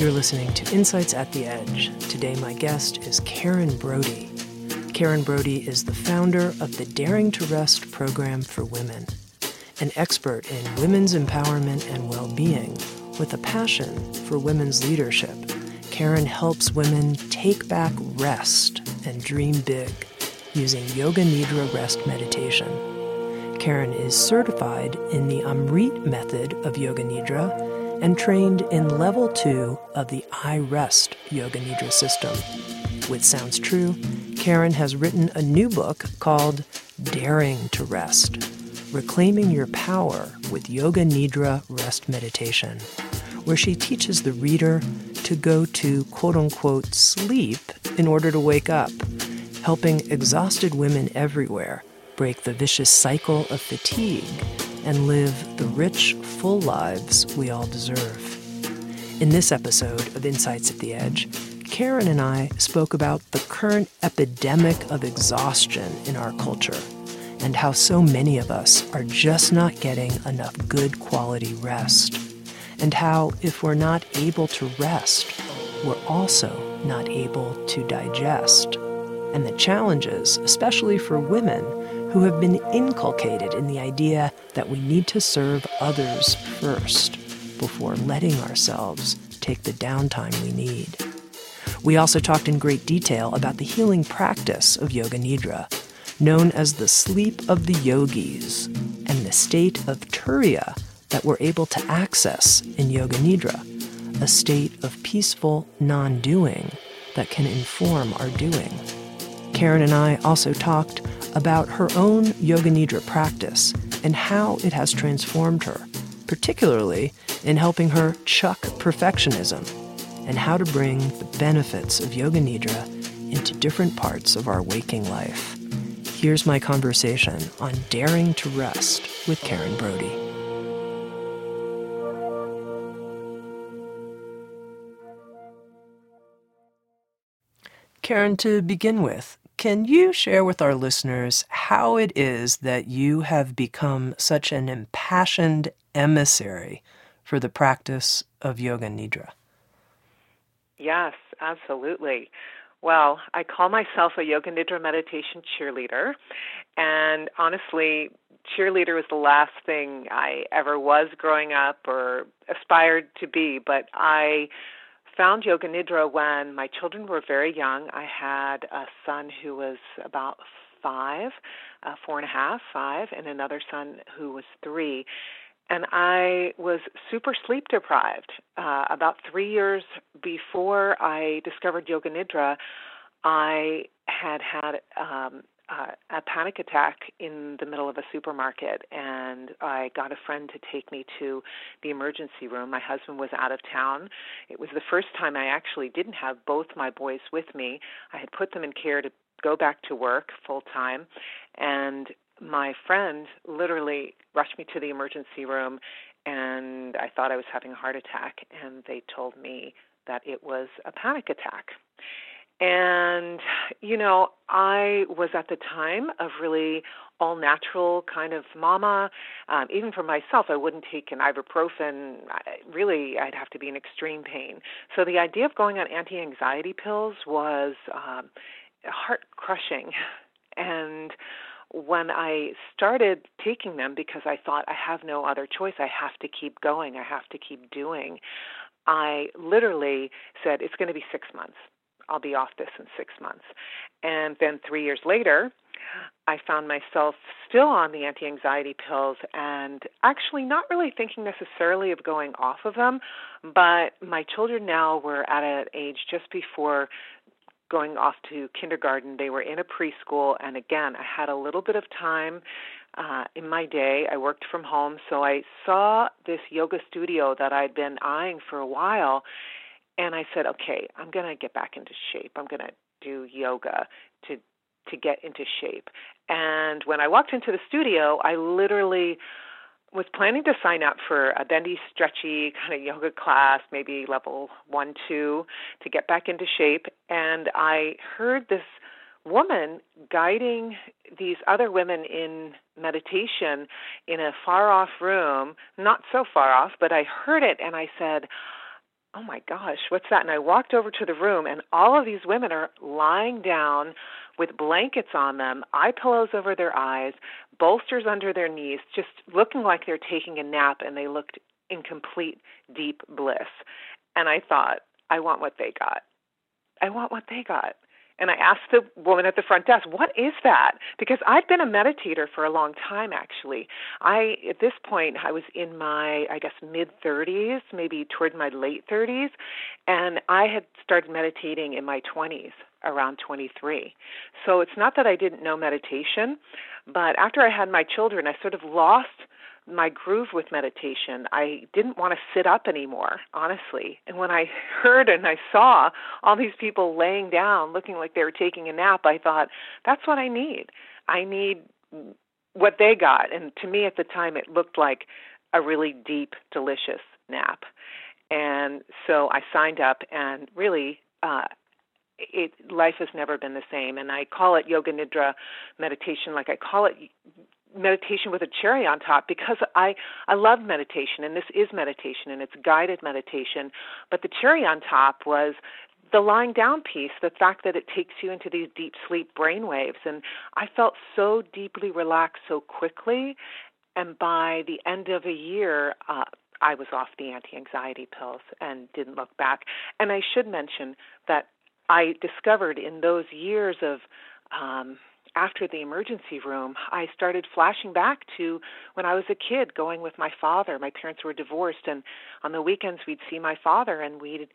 You're listening to Insights at the Edge. Today, my guest is Karen Brody. Karen Brody is the founder of the Daring to Rest program for women, an expert in women's empowerment and well being with a passion for women's leadership. Karen helps women take back rest and dream big using Yoga Nidra rest meditation. Karen is certified in the Amrit method of Yoga Nidra and trained in level two of the iRest Yoga Nidra system. With Sounds True, Karen has written a new book called Daring to Rest Reclaiming Your Power with Yoga Nidra Rest Meditation, where she teaches the reader to go to quote unquote sleep in order to wake up, helping exhausted women everywhere break the vicious cycle of fatigue and live the rich, full lives we all deserve. In this episode of Insights at the Edge, Karen and I spoke about the current epidemic of exhaustion in our culture and how so many of us are just not getting enough good quality rest, and how if we're not able to rest, we're also not able to digest, and the challenges, especially for women who have been inculcated in the idea that we need to serve others first before letting ourselves take the downtime we need. We also talked in great detail about the healing practice of Yoga Nidra, known as the sleep of the yogis, and the state of turiya that we're able to access in Yoga Nidra, a state of peaceful non doing that can inform our doing. Karen and I also talked about her own Yoga Nidra practice and how it has transformed her, particularly in helping her chuck perfectionism and how to bring the benefits of Yoga Nidra into different parts of our waking life. Here's my conversation on daring to rest with Karen Brody. Karen, to begin with, can you share with our listeners how it is that you have become such an impassioned emissary for the practice of Yoga Nidra? Yes, absolutely. Well, I call myself a Yoga Nidra meditation cheerleader. And honestly, cheerleader was the last thing I ever was growing up or aspired to be. But I found Yoga Nidra when my children were very young. I had a son who was about five, uh, four and a half, five, and another son who was three. And I was super sleep deprived. Uh, about three years before I discovered Yoga Nidra, I had had um, uh, a panic attack in the middle of a supermarket, and I got a friend to take me to the emergency room. My husband was out of town. It was the first time I actually didn't have both my boys with me. I had put them in care to go back to work full time, and my friend literally rushed me to the emergency room, and I thought I was having a heart attack, and they told me that it was a panic attack. And, you know, I was at the time of really all natural kind of mama. Um, even for myself, I wouldn't take an ibuprofen. I, really, I'd have to be in extreme pain. So the idea of going on anti anxiety pills was um, heart crushing. And when I started taking them because I thought I have no other choice, I have to keep going, I have to keep doing, I literally said, it's going to be six months I'll be off this in six months. And then three years later, I found myself still on the anti anxiety pills and actually not really thinking necessarily of going off of them. But my children now were at an age just before going off to kindergarten. They were in a preschool, and again, I had a little bit of time uh, in my day. I worked from home, so I saw this yoga studio that I'd been eyeing for a while, and I said, "Okay, I'm going to get back into shape. I'm going to do yoga to to get into shape." And when I walked into the studio, I literally was planning to sign up for a bendy, stretchy kind of yoga class, maybe level one, two, to get back into shape. And I heard this woman guiding these other women in meditation in a far off room, not so far off, but I heard it and I said, Oh my gosh, what's that? And I walked over to the room, and all of these women are lying down with blankets on them, eye pillows over their eyes, bolsters under their knees, just looking like they're taking a nap, and they looked in complete deep bliss. And I thought, I want what they got. I want what they got. And I asked the woman at the front desk, "What is that?" Because I'd been a meditator for a long time actually. I at this point I was in my I guess mid 30s, maybe toward my late 30s, and I had started meditating in my 20s, around 23. So it's not that I didn't know meditation, but after I had my children, I sort of lost my groove with meditation. I didn't want to sit up anymore, honestly. And when I heard and I saw all these people laying down looking like they were taking a nap, I thought, that's what I need. I need what they got. And to me at the time, it looked like a really deep, delicious nap. And so I signed up and really, uh, it life has never been the same and i call it yoga nidra meditation like i call it meditation with a cherry on top because I I love meditation and this is meditation and it's guided meditation. But the cherry on top was the lying down piece the fact that it takes you into these deep sleep brain waves. And I felt so deeply relaxed so quickly. And by the end of a year uh I was off the anti-anxiety pills and didn't look back. And I should mention that I discovered in those years of um after the emergency room, I started flashing back to when I was a kid going with my father. My parents were divorced, and on the weekends we'd see my father and we'd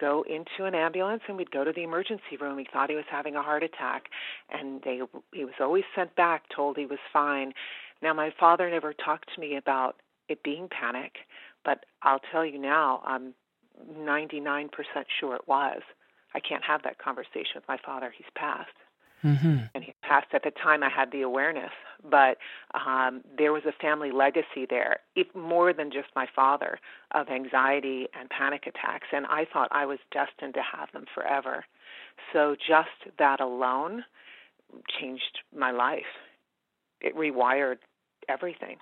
go into an ambulance and we'd go to the emergency room. He thought he was having a heart attack, and they he was always sent back, told he was fine. Now my father never talked to me about it being panic, but I'll tell you now, I'm 99% sure it was. I can't have that conversation with my father. He's passed. Mm-hmm. And he passed at the time I had the awareness, but um, there was a family legacy there, if more than just my father, of anxiety and panic attacks. And I thought I was destined to have them forever. So just that alone changed my life. It rewired everything.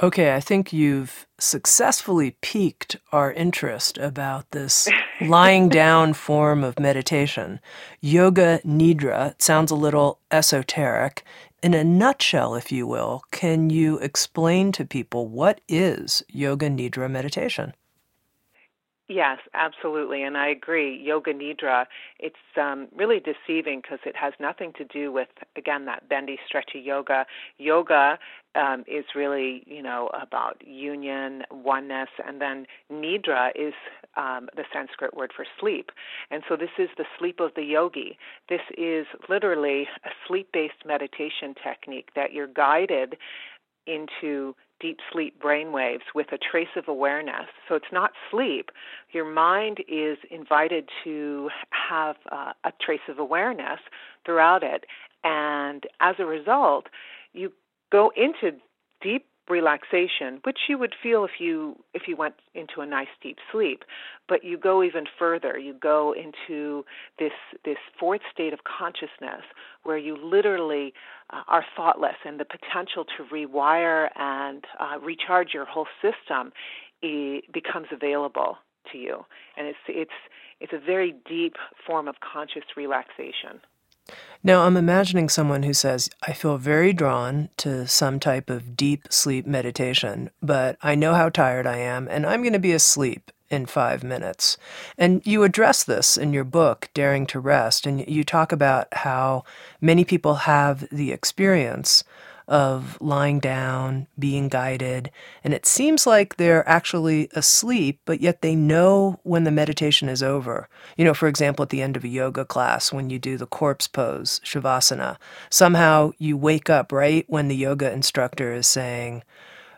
Okay, I think you've successfully piqued our interest about this lying down form of meditation. Yoga Nidra sounds a little esoteric. In a nutshell, if you will, can you explain to people what is Yoga Nidra meditation? Yes, absolutely, and I agree. Yoga Nidra, it's um, really deceiving because it has nothing to do with, again, that bendy, stretchy yoga. Yoga um, is really, you know, about union, oneness, and then Nidra is um, the Sanskrit word for sleep. And so this is the sleep of the yogi. This is literally a sleep based meditation technique that you're guided into deep sleep brainwaves with a trace of awareness. So it's not sleep. Your mind is invited to have uh, a trace of awareness throughout it. And as a result, you go into deep relaxation, which you would feel if you if you went into a nice deep sleep, but you go even further. You go into this this fourth state of consciousness where you literally uh, are thoughtless, and the potential to rewire and uh, recharge your whole system becomes available to you, and it's it's it's a very deep form of conscious relaxation. Now, I'm imagining someone who says, I feel very drawn to some type of deep sleep meditation, but I know how tired I am, and I'm going to be asleep in five minutes. And you address this in your book, Daring to Rest, and you talk about how many people have the experience of lying down, being guided, and it seems like they're actually asleep, but yet they know when the meditation is over. You know, for example, at the end of a yoga class, when you do the corpse pose, Shavasana, somehow you wake up right when the yoga instructor is saying,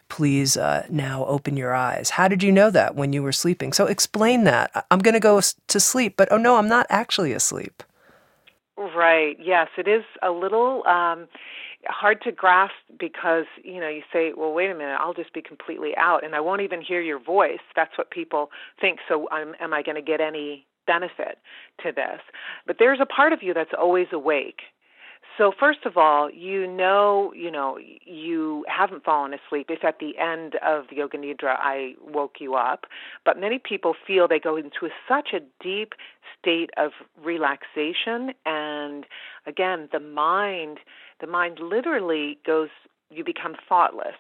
please uh, now open your eyes. How did you know that when you were sleeping? So explain that. I'm going to go to sleep, but oh no, I'm not actually asleep. Right. Yes, it is a little um, hard to grasp because you know you say, "Well, wait a minute, I'll just be completely out, and I won't even hear your voice." That's what people think. So, um, am I going to get any benefit to this? But there's a part of you that's always awake. So first of all, you know, you know, you haven't fallen asleep. If at the end of the yoga nidra I woke you up, but many people feel they go into such a deep state of relaxation, and again, the mind, the mind literally goes. You become thoughtless.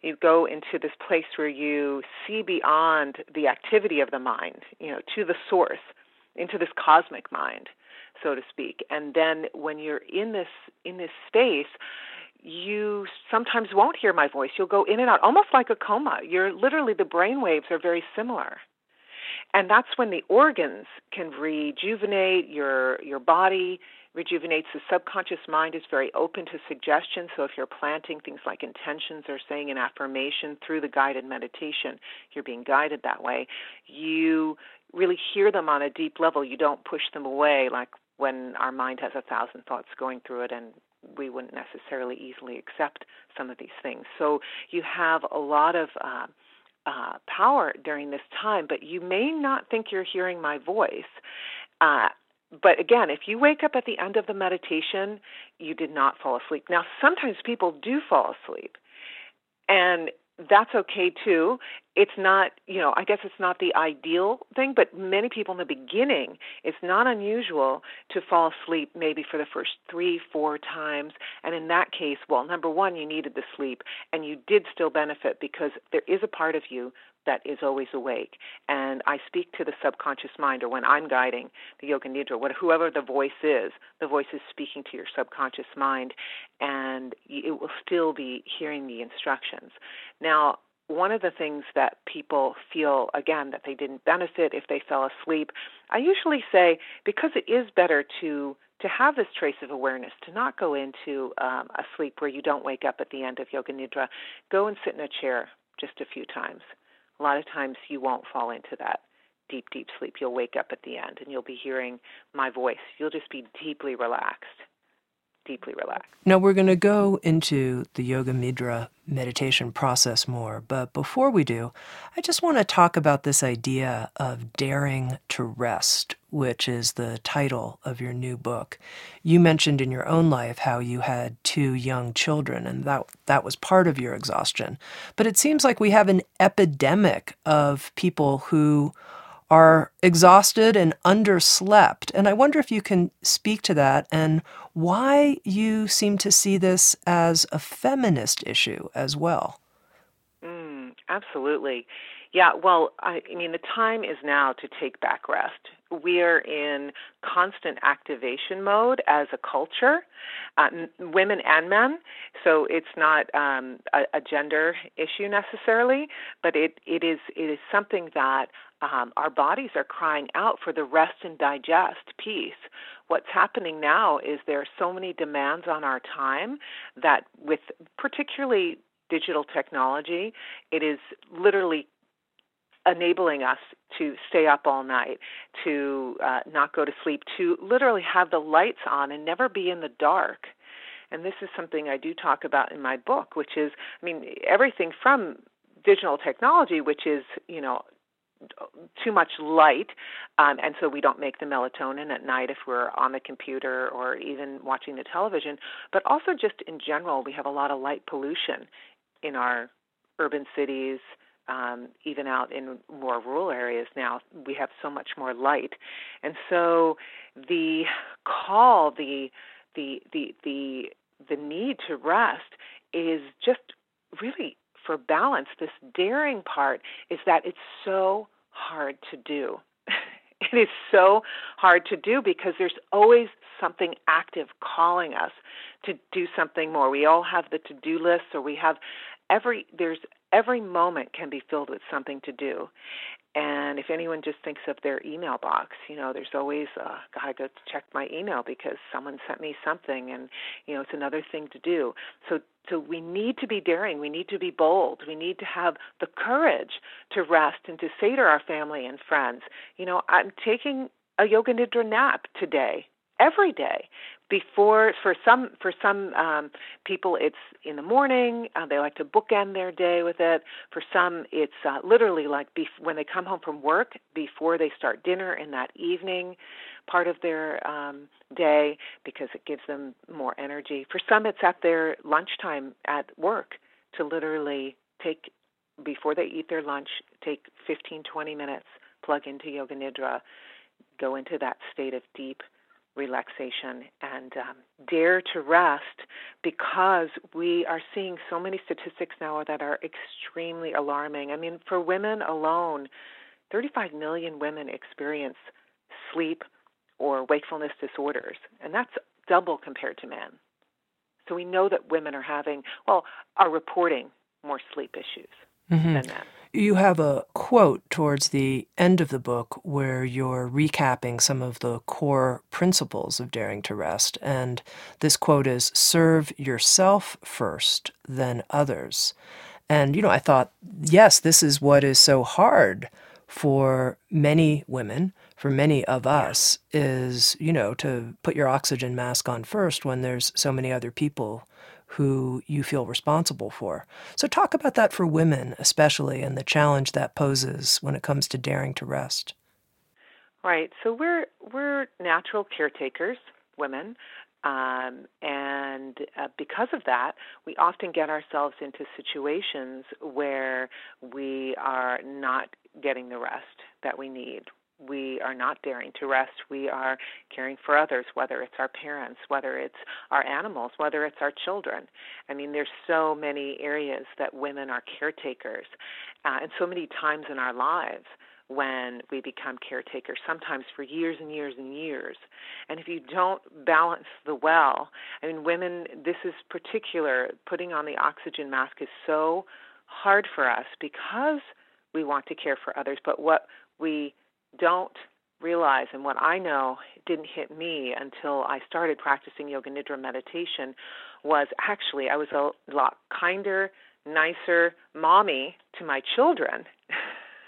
You go into this place where you see beyond the activity of the mind, you know, to the source, into this cosmic mind so to speak. And then when you're in this in this space, you sometimes won't hear my voice. You'll go in and out, almost like a coma. You're literally the brain waves are very similar. And that's when the organs can rejuvenate, your your body rejuvenates. The subconscious mind is very open to suggestion. So if you're planting things like intentions or saying an affirmation through the guided meditation, you're being guided that way. You really hear them on a deep level. You don't push them away like when our mind has a thousand thoughts going through it and we wouldn't necessarily easily accept some of these things. So you have a lot of uh, uh, power during this time, but you may not think you're hearing my voice. Uh, but again, if you wake up at the end of the meditation, you did not fall asleep. Now, sometimes people do fall asleep. And that's okay too. It's not, you know, I guess it's not the ideal thing, but many people in the beginning, it's not unusual to fall asleep maybe for the first three, four times. And in that case, well, number one, you needed the sleep and you did still benefit because there is a part of you that is always awake. And I speak to the subconscious mind, or when I'm guiding the Yoga Nidra, whoever the voice is, the voice is speaking to your subconscious mind, and it will still be hearing the instructions. Now, one of the things that people feel again that they didn't benefit if they fell asleep i usually say because it is better to to have this trace of awareness to not go into um, a sleep where you don't wake up at the end of yoga nidra go and sit in a chair just a few times a lot of times you won't fall into that deep, deep sleep. You'll wake up at the end and you'll be hearing my voice. You'll just be deeply relaxed. Deeply relaxed. Now, we're going to go into the Yoga Nidra meditation process more, but before we do, I just want to talk about this idea of daring to rest, which is the title of your new book. You mentioned in your own life how you had two young children, and that, that was part of your exhaustion. But it seems like we have an epidemic of people who are exhausted and underslept. And I wonder if you can speak to that and why you seem to see this as a feminist issue as well. Mm, absolutely. Yeah, well, I, I mean, the time is now to take back rest. We are in constant activation mode as a culture, uh, women and men. So it's not um, a, a gender issue necessarily, but it, it is it is something that um, our bodies are crying out for the rest and digest piece. What's happening now is there are so many demands on our time that, with particularly digital technology, it is literally enabling us to stay up all night, to uh, not go to sleep, to literally have the lights on and never be in the dark. And this is something I do talk about in my book, which is, I mean, everything from digital technology, which is, you know, too much light, um, and so we don't make the melatonin at night if we're on the computer or even watching the television. But also, just in general, we have a lot of light pollution in our urban cities. Um, even out in more rural areas now, we have so much more light, and so the call, the the the the the need to rest is just really for balance, this daring part is that it's so hard to do. it is so hard to do because there's always something active calling us to do something more. We all have the to-do list or we have every there's every moment can be filled with something to do. And if anyone just thinks of their email box, you know, there's always, uh, gotta go check my email because someone sent me something, and you know, it's another thing to do. So, so we need to be daring. We need to be bold. We need to have the courage to rest and to say to our family and friends, you know, I'm taking a yoga nidra nap today every day before for some for some um, people it's in the morning uh, they like to bookend their day with it. For some it's uh, literally like bef- when they come home from work before they start dinner in that evening part of their um, day because it gives them more energy. For some it's at their lunchtime at work to literally take before they eat their lunch take 15 20 minutes plug into yoga nidra go into that state of deep relaxation and um, dare to rest because we are seeing so many statistics now that are extremely alarming. I mean, for women alone, 35 million women experience sleep or wakefulness disorders, and that's double compared to men. So we know that women are having, well, are reporting more sleep issues mm-hmm. than men. You have a quote towards the end of the book where you're recapping some of the core principles of Daring to Rest. And this quote is serve yourself first, then others. And, you know, I thought, yes, this is what is so hard for many women, for many of us, is, you know, to put your oxygen mask on first when there's so many other people who you feel responsible for. So, talk about that for women, especially, and the challenge that poses when it comes to daring to rest. Right. So we're we're natural caretakers, women, um, and uh, because of that, we often get ourselves into situations where we are not getting the rest that we need we are not daring to rest. We are caring for others, whether it's our parents, whether it's our animals, whether it's our children. I mean, there's so many areas that women are caretakers, uh, and so many times in our lives when we become caretakers, sometimes for years and years and years. And if you don't balance the well, I mean, women, this is particular, putting on the oxygen mask is so hard for us because we want to care for others, but what we don't realize, and what I know didn't hit me until I started practicing yoga nidra meditation, was actually I was a lot kinder, nicer mommy to my children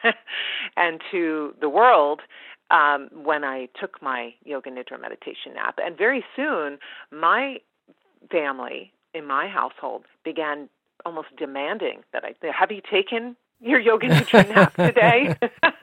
and to the world um, when I took my yoga nidra meditation nap. And very soon, my family in my household began almost demanding that I have you taken your yoga nidra nap today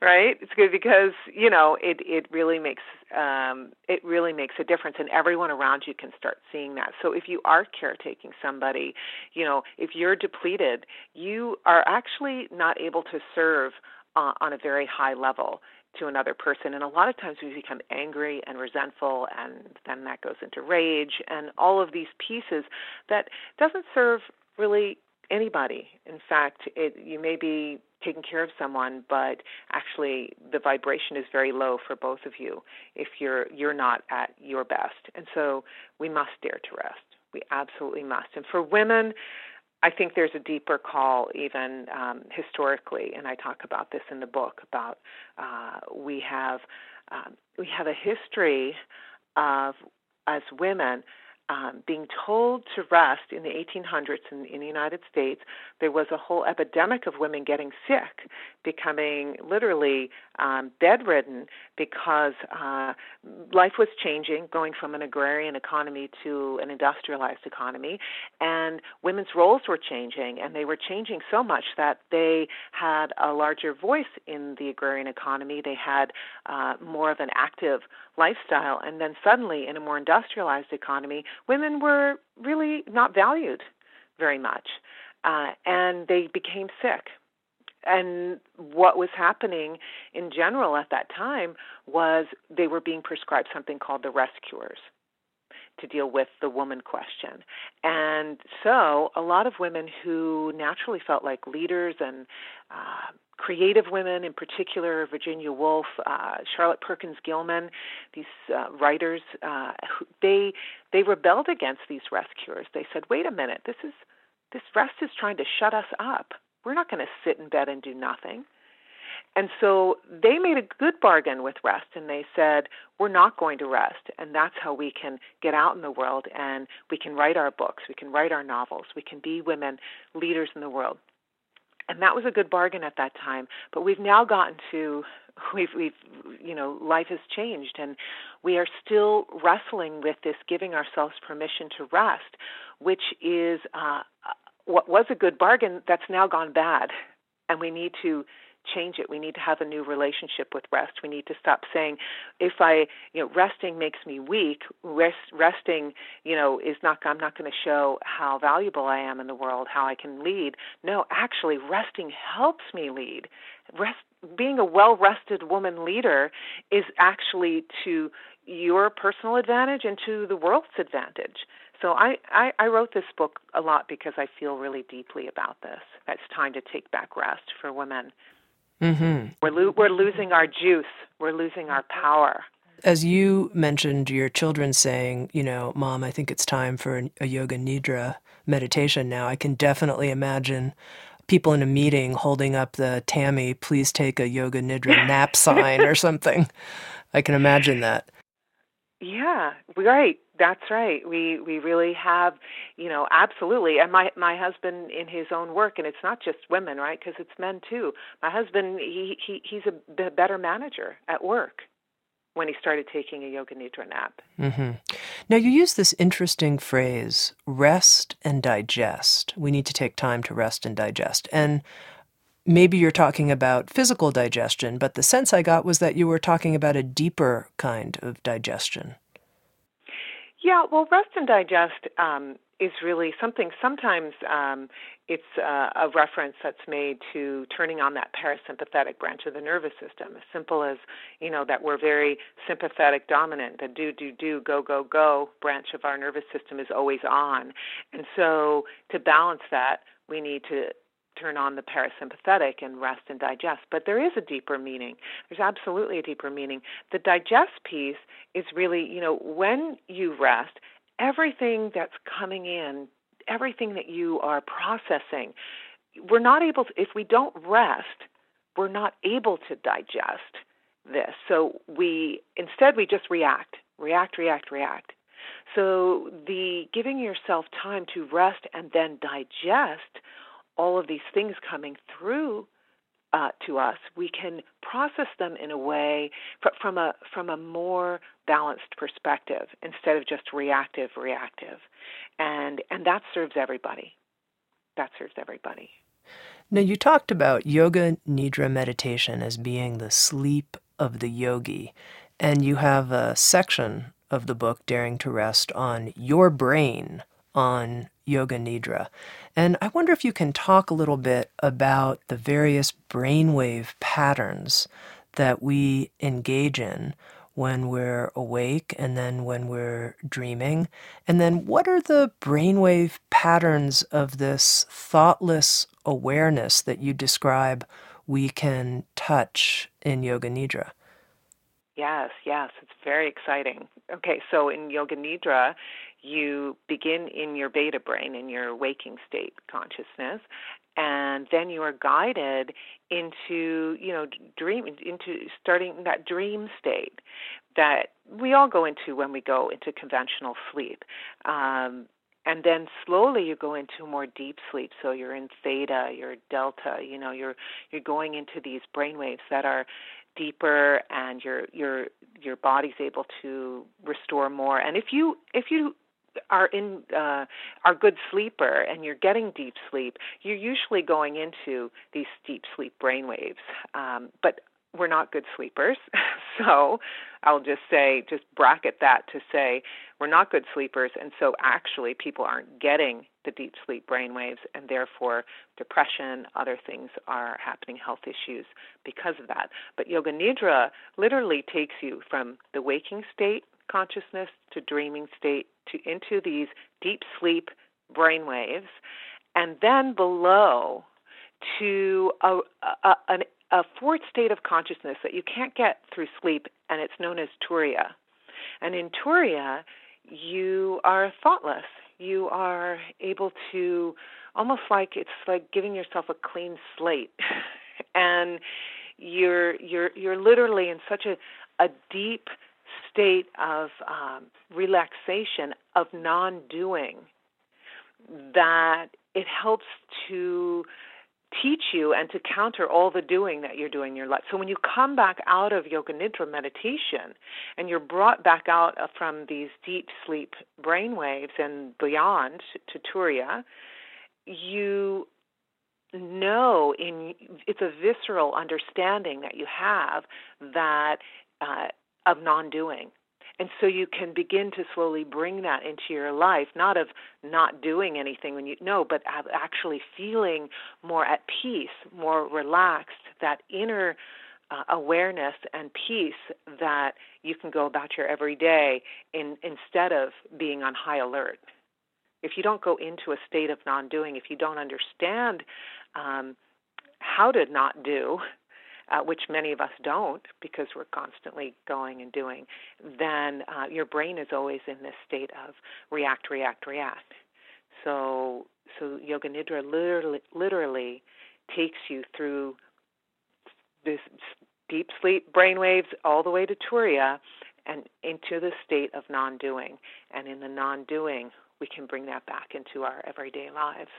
right? It's good because you know it it really makes um, it really makes a difference, and everyone around you can start seeing that. So if you are caretaking somebody, you know, if you're depleted, you are actually not able to serve uh, on a very high level to another person. And a lot of times we become angry and resentful, and then that goes into rage and all of these pieces that doesn't serve really anybody. In fact, it, you may be taking care of someone, but actually the vibration is very low for both of you if you're you're not at your best. And so we must dare to rest. We absolutely must. And for women, I think there's a deeper call, even um, historically, and I talk about this in the book. About uh, we have um, we have a history of as women um, being told to rest in the 1800s in, in the United States, there was a whole epidemic of women getting sick, becoming literally um, bedridden because uh, life was changing, going from an agrarian economy to an industrialized economy, and women's roles were changing, and they were changing so much that they had a larger voice in the agrarian economy. They had uh, more of an active lifestyle, and then suddenly, in a more industrialized economy, women were really not valued very much, uh, and they became sick and what was happening in general at that time was they were being prescribed something called the rest cures to deal with the woman question. And so a lot of women who naturally felt like leaders and uh, creative women, in particular Virginia Woolf, uh, Charlotte Perkins Gilman, these uh, writers, uh, they they rebelled against these rest cures. They said, "Wait a minute, this is this rest is trying to shut us up. We're not going to sit in bed and do nothing." And so they made a good bargain with rest and they said, we're not going to rest. And that's how we can get out in the world and we can write our books, we can write our novels, we can be women leaders in the world. And that was a good bargain at that time. But we've now gotten to we've we've you know life has changed and we are still wrestling with this giving ourselves permission to rest which is uh, what was a good bargain that's now gone bad and we need to change it. We need to have a new relationship with rest. We need to stop saying, if I, you know, resting makes me weak. Rest, resting, you know, is not. I'm not going to show how valuable I am in the world, how I can lead. No, actually, resting helps me lead. Rest, being a well-rested woman leader is actually to your personal advantage and to the world's advantage. So I, I, I, wrote this book a lot because I feel really deeply about this. It's time to take back rest for women. Mm-hmm. We're, lo- we're losing our juice. We're losing our power. As you mentioned, your children saying, you know, Mom, I think it's time for a yoga nidra meditation now. I can definitely imagine people in a meeting holding up the Tami, please take a yoga nidra nap sign or something. I can imagine that. Yeah, right. That's right. We we really have, you know, absolutely. And my my husband in his own work, and it's not just women, right? Because it's men too. My husband, he he he's a better manager at work when he started taking a yoga nidra nap. Mm-hmm. Now you use this interesting phrase, rest and digest. We need to take time to rest and digest, and maybe you're talking about physical digestion, but the sense I got was that you were talking about a deeper kind of digestion. Yeah, well, rest and digest um, is really something. Sometimes um, it's uh, a reference that's made to turning on that parasympathetic branch of the nervous system. As simple as you know that we're very sympathetic dominant. The do do do go go go branch of our nervous system is always on, and so to balance that, we need to turn on the parasympathetic and rest and digest. But there is a deeper meaning. There's absolutely a deeper meaning. The digest piece is really, you know, when you rest, everything that's coming in, everything that you are processing, we're not able to, if we don't rest, we're not able to digest this. So we, instead, we just react, react, react, react. So the giving yourself time to rest and then digest all of these things coming through uh, to us, we can process them in a way from a from a more balanced perspective instead of just reactive, reactive, and and that serves everybody. That serves everybody. Now you talked about yoga nidra meditation as being the sleep of the yogi, and you have a section of the book Daring to Rest on your brain on yoga nidra. And I wonder if you can talk a little bit about the various brainwave patterns that we engage in when we're awake and then when we're dreaming. And then what are the brainwave patterns of this thoughtless awareness that you describe we can touch in Yoga Nidra? Yes, yes, it's very exciting. Okay, so in Yoga Nidra, you begin in your beta brain, in your waking state consciousness, and then you are guided into, you know, dream into starting that dream state that we all go into when we go into conventional sleep. Um, and then slowly you go into more deep sleep so you're in theta you're delta you know you're you're going into these brain waves that are deeper and your your your body's able to restore more and if you if you are in uh, are good sleeper and you're getting deep sleep, you're usually going into these deep sleep brainwaves. Um, but we're not good sleepers, so I'll just say, just bracket that to say we're not good sleepers, and so actually people aren't getting the deep sleep brainwaves, and therefore depression, other things are happening, health issues because of that. But Yoga Nidra literally takes you from the waking state consciousness to dreaming state to into these deep sleep brain waves and then below to a, a, a, a fourth state of consciousness that you can't get through sleep, and it's known as turiya. And in turiya, you are thoughtless. You are able to almost like it's like giving yourself a clean slate, and you're you're you're literally in such a a deep state of um, relaxation of non-doing that it helps to teach you and to counter all the doing that you're doing in your life. So when you come back out of yoga nidra meditation and you're brought back out from these deep sleep brain waves and beyond to turiya, you know in it's a visceral understanding that you have that uh, of non-doing and so you can begin to slowly bring that into your life, not of not doing anything when you know, but of actually feeling more at peace, more relaxed, that inner uh, awareness and peace that you can go about your everyday in, instead of being on high alert. If you don't go into a state of non doing, if you don't understand um, how to not do, uh, which many of us don't because we're constantly going and doing, then uh, your brain is always in this state of react, react, react. So, so yoga nidra literally, literally takes you through this deep sleep brainwaves all the way to turiya and into the state of non-doing. And in the non-doing, we can bring that back into our everyday lives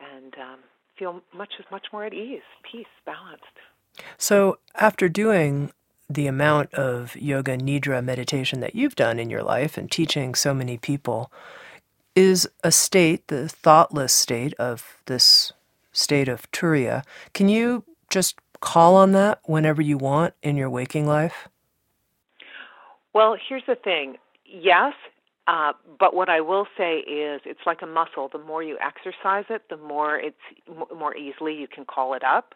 and um, feel much much more at ease, peace, balanced. So, after doing the amount of yoga nidra meditation that you've done in your life and teaching so many people, is a state, the thoughtless state of this state of turiya, can you just call on that whenever you want in your waking life? Well, here's the thing yes, uh, but what I will say is it's like a muscle. The more you exercise it, the more it's more easily you can call it up.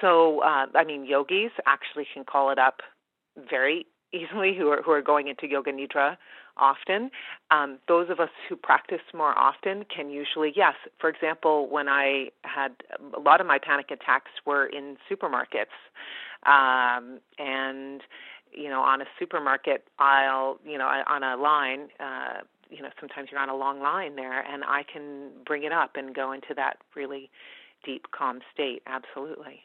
So, uh, I mean, yogis actually can call it up very easily who are who are going into yoga nidra often. Um, those of us who practice more often can usually, yes. For example, when I had a lot of my panic attacks were in supermarkets, um, and you know, on a supermarket aisle, you know, on a line. Uh, you know, sometimes you're on a long line there, and I can bring it up and go into that really deep, calm state. Absolutely.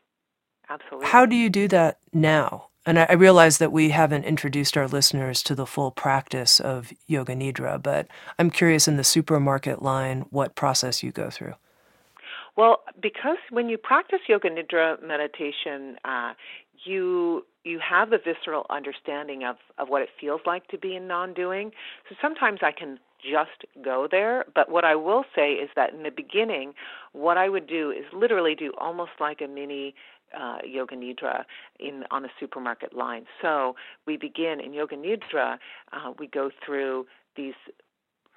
Absolutely. How do you do that now? And I, realize that we haven't introduced our listeners to the full practice of Yoga Nidra, but I'm curious in the supermarket line what process you go through. Well, because when you practice Yoga Nidra meditation, uh, you you have the visceral understanding of, of what it feels like to be in non-doing. So sometimes I can just go there. But what I will say is that in the beginning, what I would do is literally do almost like a mini uh, yoga nidra in on a supermarket line. So we begin in yoga nidra. Uh, we go through these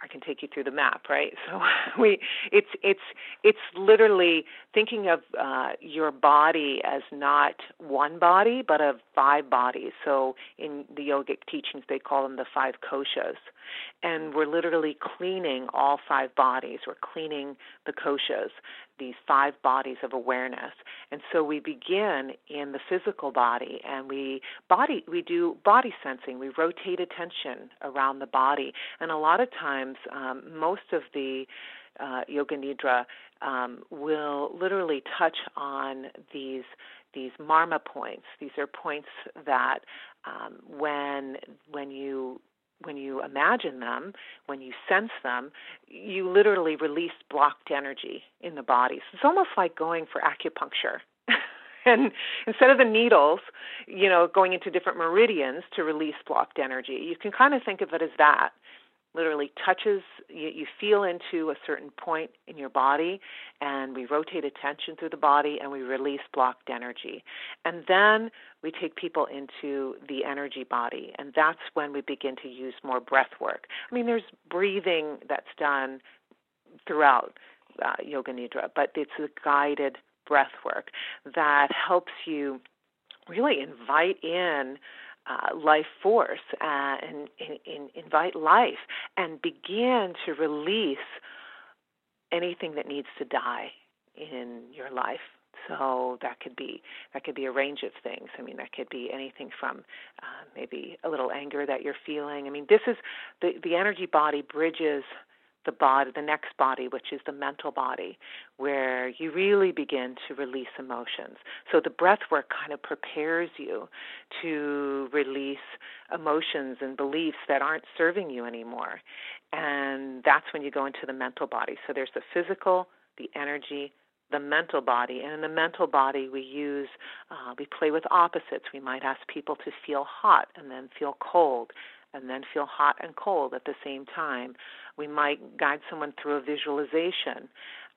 I can take you through the map, right? So we it's it's it's literally thinking of uh, your body as not one body, but of five bodies. So in the yogic teachings, they call them the five koshas, and we're literally cleaning all five bodies. We're cleaning the koshas, these five bodies of awareness. And so we begin in the physical body and we body we do body sensing. We rotate attention around the body. And a lot of times um, most of the uh, yoga nidra um, will literally touch on these these marma points. These are points that um, when when you when you imagine them, when you sense them, you literally release blocked energy in the body. So it's almost like going for acupuncture. and instead of the needles, you know, going into different meridians to release blocked energy, you can kind of think of it as that literally touches you, you feel into a certain point in your body and we rotate attention through the body and we release blocked energy. And then we take people into the energy body and that's when we begin to use more breath work. I mean there's breathing that's done throughout uh, yoga nidra but it's a guided breath work that helps you really invite in uh, life force uh, and, and, invite life and begin to release anything that needs to die. in your life. So that could be that could be a range of things. I mean, that could be anything from uh, maybe a little anger that you're feeling. I mean, this is the the energy body bridges the body, the next body, which is the mental body, where you really begin to release emotions. So the breath work kind of prepares you to release emotions and beliefs that aren't serving you anymore. And that's when you go into the mental body. So there's the physical, the energy, the mental body. And in the mental body, we use, uh, we play with opposites. We might ask people to feel hot and then feel cold and then feel hot and cold at the same time. We might guide someone through a visualization,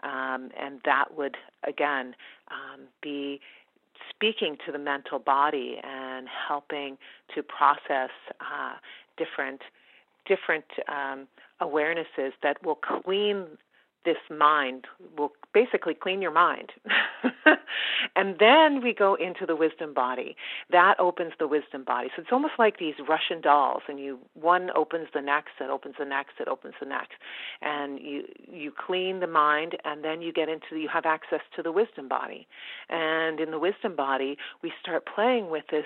um, and that would, again, um, be speaking to the mental body and helping to process uh, different different um, awarenesses that will clean this mind will basically clean your mind. and then we go into the wisdom body. That opens the wisdom body. So it's almost like these Russian dolls and you one opens the next, it opens the next, it opens the next. And you you clean the mind and then you get into you have access to the wisdom body. And in the wisdom body, we start playing with this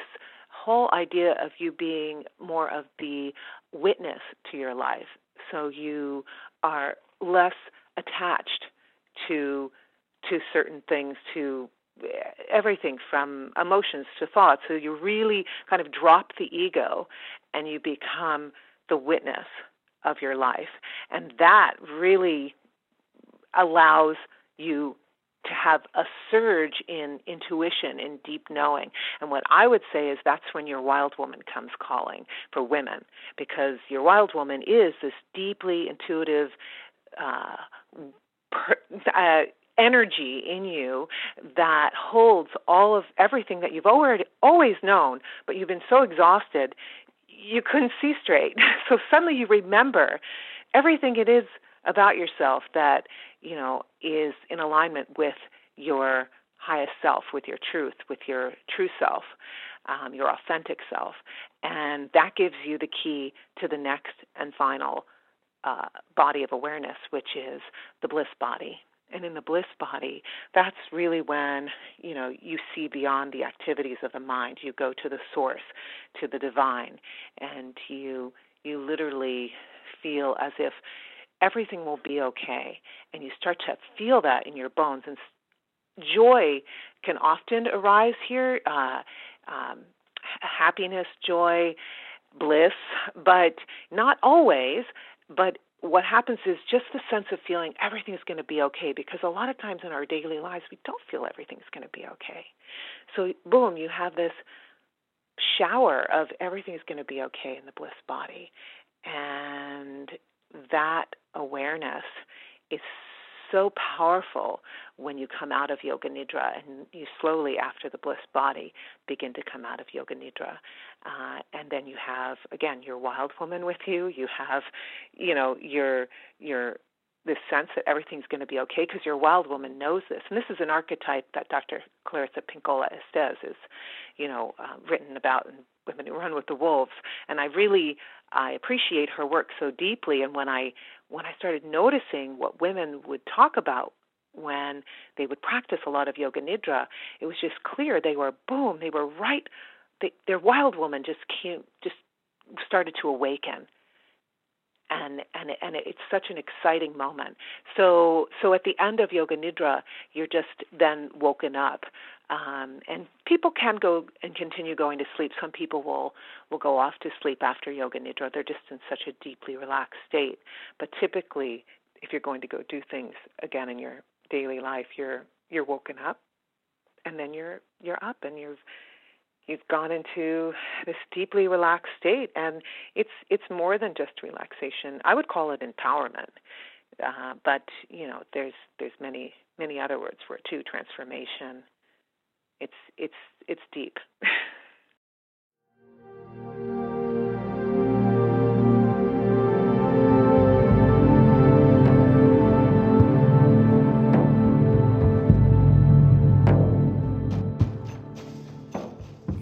whole idea of you being more of the witness to your life. So you are less attached to to certain things to eh, everything from emotions to thoughts. So you really kind of drop the ego and you become the witness of your life. And that really allows you to have a surge in intuition in deep knowing. And what i would say is that's when your wild woman comes calling for women because your wild woman is this deeply intuitive uh, per, uh, energy in you that holds all of everything that you've already always known, but you've been so exhausted you couldn't see straight. So suddenly you remember everything it is about yourself that you know is in alignment with your highest self, with your truth, with your true self, um, your authentic self, and that gives you the key to the next and final uh, body of awareness, which is the bliss body. And in the bliss body, that's really when you know you see beyond the activities of the mind. You go to the source, to the divine, and you you literally feel as if everything will be okay, and you start to feel that in your bones. And joy can often arise here. Uh, um, happiness, joy, bliss, but not always. But what happens is just the sense of feeling everything's going to be okay because a lot of times in our daily lives we don't feel everything's going to be okay. So, boom, you have this shower of everything's going to be okay in the bliss body. And that awareness is so powerful when you come out of yoga nidra and you slowly after the bliss body begin to come out of yoga nidra. Uh, and then you have again your wild woman with you. You have you know your your this sense that everything's going to be okay because your wild woman knows this. And this is an archetype that dr clarissa pinkola estes is you know uh, written about in women who run with the wolves. And i really i appreciate her work so deeply. And when i when I started noticing what women would talk about when they would practice a lot of yoga nidra, it was just clear they were boom, they were right. They, their wild woman just came, just started to awaken, and and and it's such an exciting moment. So so at the end of yoga nidra, you're just then woken up um, and people can go and continue going to sleep. Some people will will go off to sleep after yoga nidra. They're just in such a deeply relaxed state. But typically, if you're going to go do things again in your daily life, you're you're woken up, and then you're you're up, and you've you've gone into this deeply relaxed state, and it's it's more than just relaxation. I would call it empowerment. Uh, but you know, there's there's many many other words for it too. Transformation, it's it's it's deep.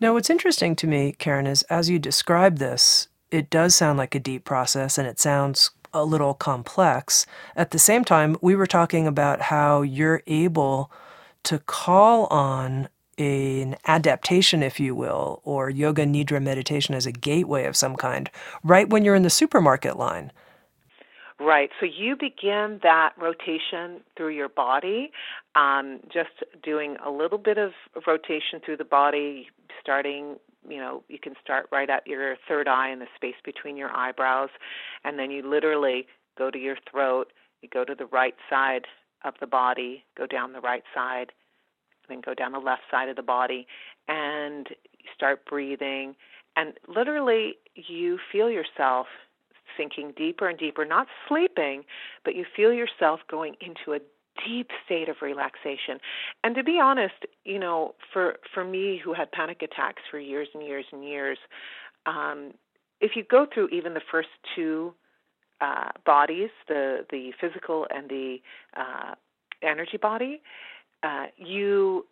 Now, what's interesting to me, Karen, is as you describe this, it does sound like a deep process and it sounds a little complex. At the same time, we were talking about how you're able to call on an adaptation, if you will, or yoga nidra meditation as a gateway of some kind, right when you're in the supermarket line. Right. So you begin that rotation through your body, um, just doing a little bit of rotation through the body, starting, you know, you can start right at your third eye in the space between your eyebrows, and then you literally go to your throat, you go to the right side of the body, go down the right side, then go down the left side of the body, and start breathing. And literally, you feel yourself sinking deeper and deeper, not sleeping, but you feel yourself going into a deep state of relaxation. And to be honest, you know, for for me who had panic attacks for years and years and years, um, if you go through even the first two uh, bodies, the the physical and the uh, energy body, uh, you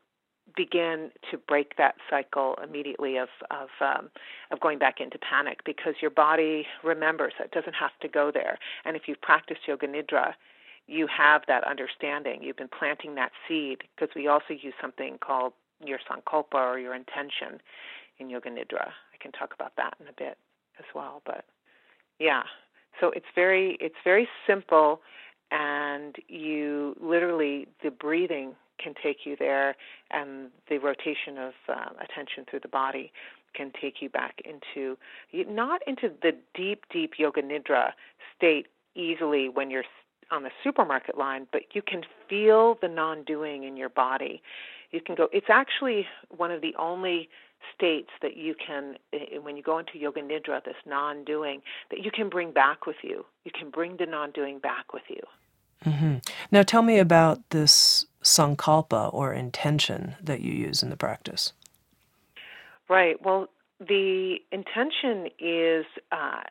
begin to break that cycle immediately of of um, of going back into panic because your body remembers that it doesn't have to go there. And if you've practiced yoga nidra, you have that understanding. You've been planting that seed because we also use something called your sankalpa or your intention in yoga nidra. I can talk about that in a bit as well, but yeah. So it's very it's very simple and you literally the breathing can take you there, and the rotation of uh, attention through the body can take you back into not into the deep, deep yoga nidra state easily when you're on the supermarket line, but you can feel the non-doing in your body. You can go. It's actually one of the only states that you can, when you go into yoga nidra, this non-doing, that you can bring back with you. You can bring the non-doing back with you. Mm-hmm. Now, tell me about this sankalpa or intention that you use in the practice. Right. Well, the intention is uh,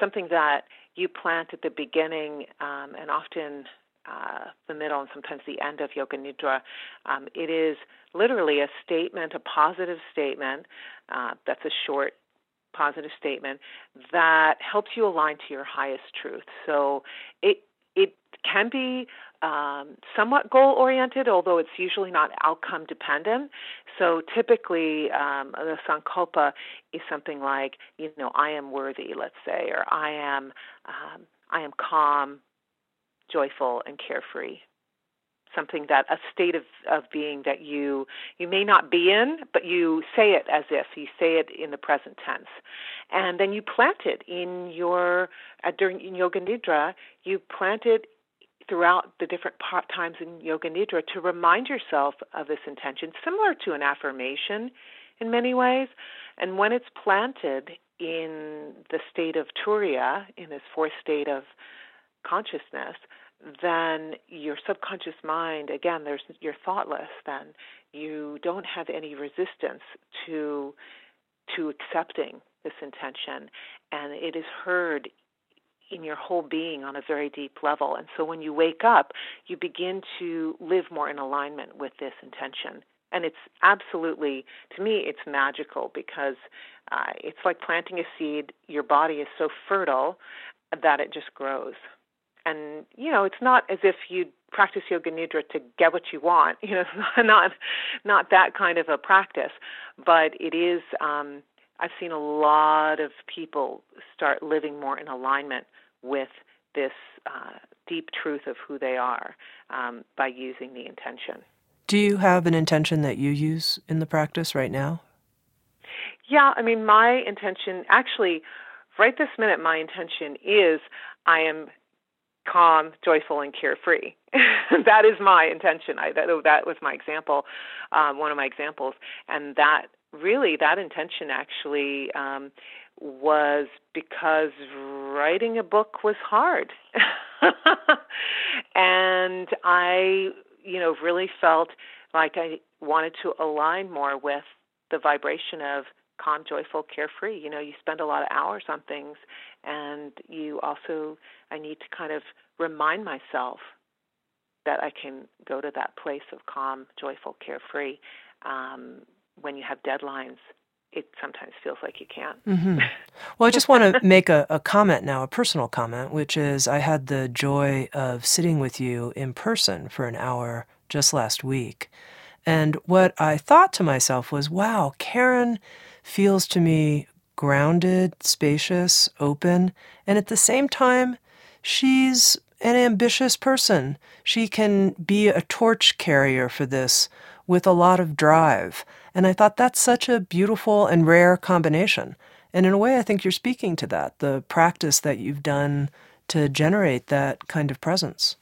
something that you plant at the beginning um, and often uh, the middle and sometimes the end of Yoga Nidra. Um, it is literally a statement, a positive statement uh, that's a short positive statement that helps you align to your highest truth. So it it can be um, somewhat goal oriented, although it's usually not outcome dependent. So typically, um, the sankalpa is something like, you know, I am worthy, let's say, or I am, um, I am calm, joyful, and carefree. Something that a state of, of being that you you may not be in, but you say it as if you say it in the present tense, and then you plant it in your uh, during in yoga nidra. You plant it throughout the different times in Yoga Nidra to remind yourself of this intention, similar to an affirmation in many ways. And when it's planted in the state of Turiya, in this fourth state of consciousness, then your subconscious mind, again, there's you're thoughtless. Then you don't have any resistance to to accepting this intention, and it is heard in your whole being on a very deep level. And so when you wake up, you begin to live more in alignment with this intention. And it's absolutely, to me, it's magical because uh, it's like planting a seed. Your body is so fertile that it just grows. And, you know, it's not as if you practice yoga nidra to get what you want. You know, not not that kind of a practice, but it is. Um, I've seen a lot of people start living more in alignment with this uh, deep truth of who they are um, by using the intention. Do you have an intention that you use in the practice right now? Yeah, I mean, my intention actually, right this minute, my intention is I am calm, joyful, and carefree. that is my intention. I, that, that was my example, um, one of my examples, and that really that intention actually um, was because writing a book was hard. and I, you know, really felt like I wanted to align more with the vibration of calm, joyful, carefree. You know, you spend a lot of hours on things, and you also, I need to kind of remind myself that I can go to that place of calm, joyful, carefree um, when you have deadlines it sometimes feels like you can't. Mm-hmm. Well, I just want to make a, a, comment now, a personal comment, which is I had the joy of sitting with you in person for an hour just last week. And what I thought to myself was, wow, Karen feels to me grounded, spacious, open, and at the same time, she's an ambitious person. She can be a torch carrier for this with a lot of drive. And I thought that's such a beautiful and rare combination. And in a way, I think you're speaking to that, the practice that you've done to generate that kind of presence.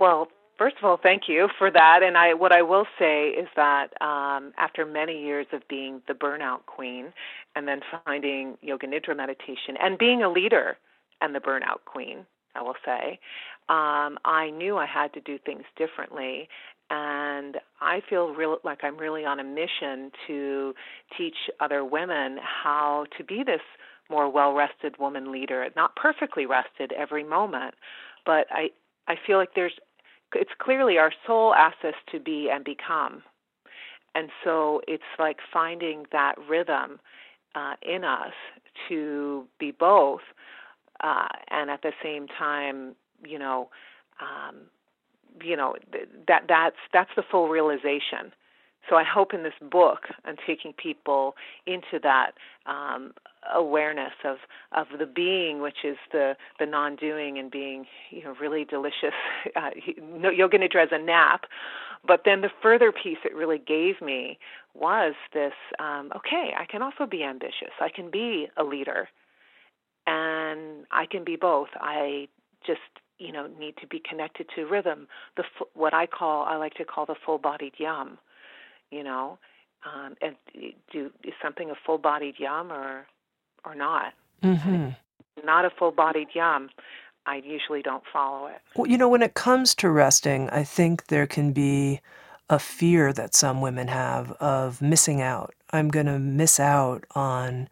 Well, first of all, thank you for that. And I, what I will say is that um, after many years of being the burnout queen, and then finding yoga nidra meditation, and being a leader and the burnout queen, I will say, um, I knew I had to do things differently and I feel real like I'm really on a mission to teach other women how to be this more well-rested woman leader, not perfectly rested every moment, but I I feel like there's it's clearly our asks us to be and become. And so it's like finding that rhythm uh, in us to be both, uh, and at the same time, you know, um, you know that that's that's the full realization. So I hope in this book I'm taking people into that um, awareness of of the being, which is the the non-doing and being you know really delicious. Uh, yoga nidra as a nap, but then the further piece it really gave me was this: um, okay, I can also be ambitious. I can be a leader, and I can be both. I just you know need to be connected to rhythm the what i call i like to call the full bodied yum you know um and do is something a full bodied yum or or not mm-hmm. not a full bodied yum i usually don't follow it well you know when it comes to resting i think there can be a fear that some women have of missing out i'm going to miss out on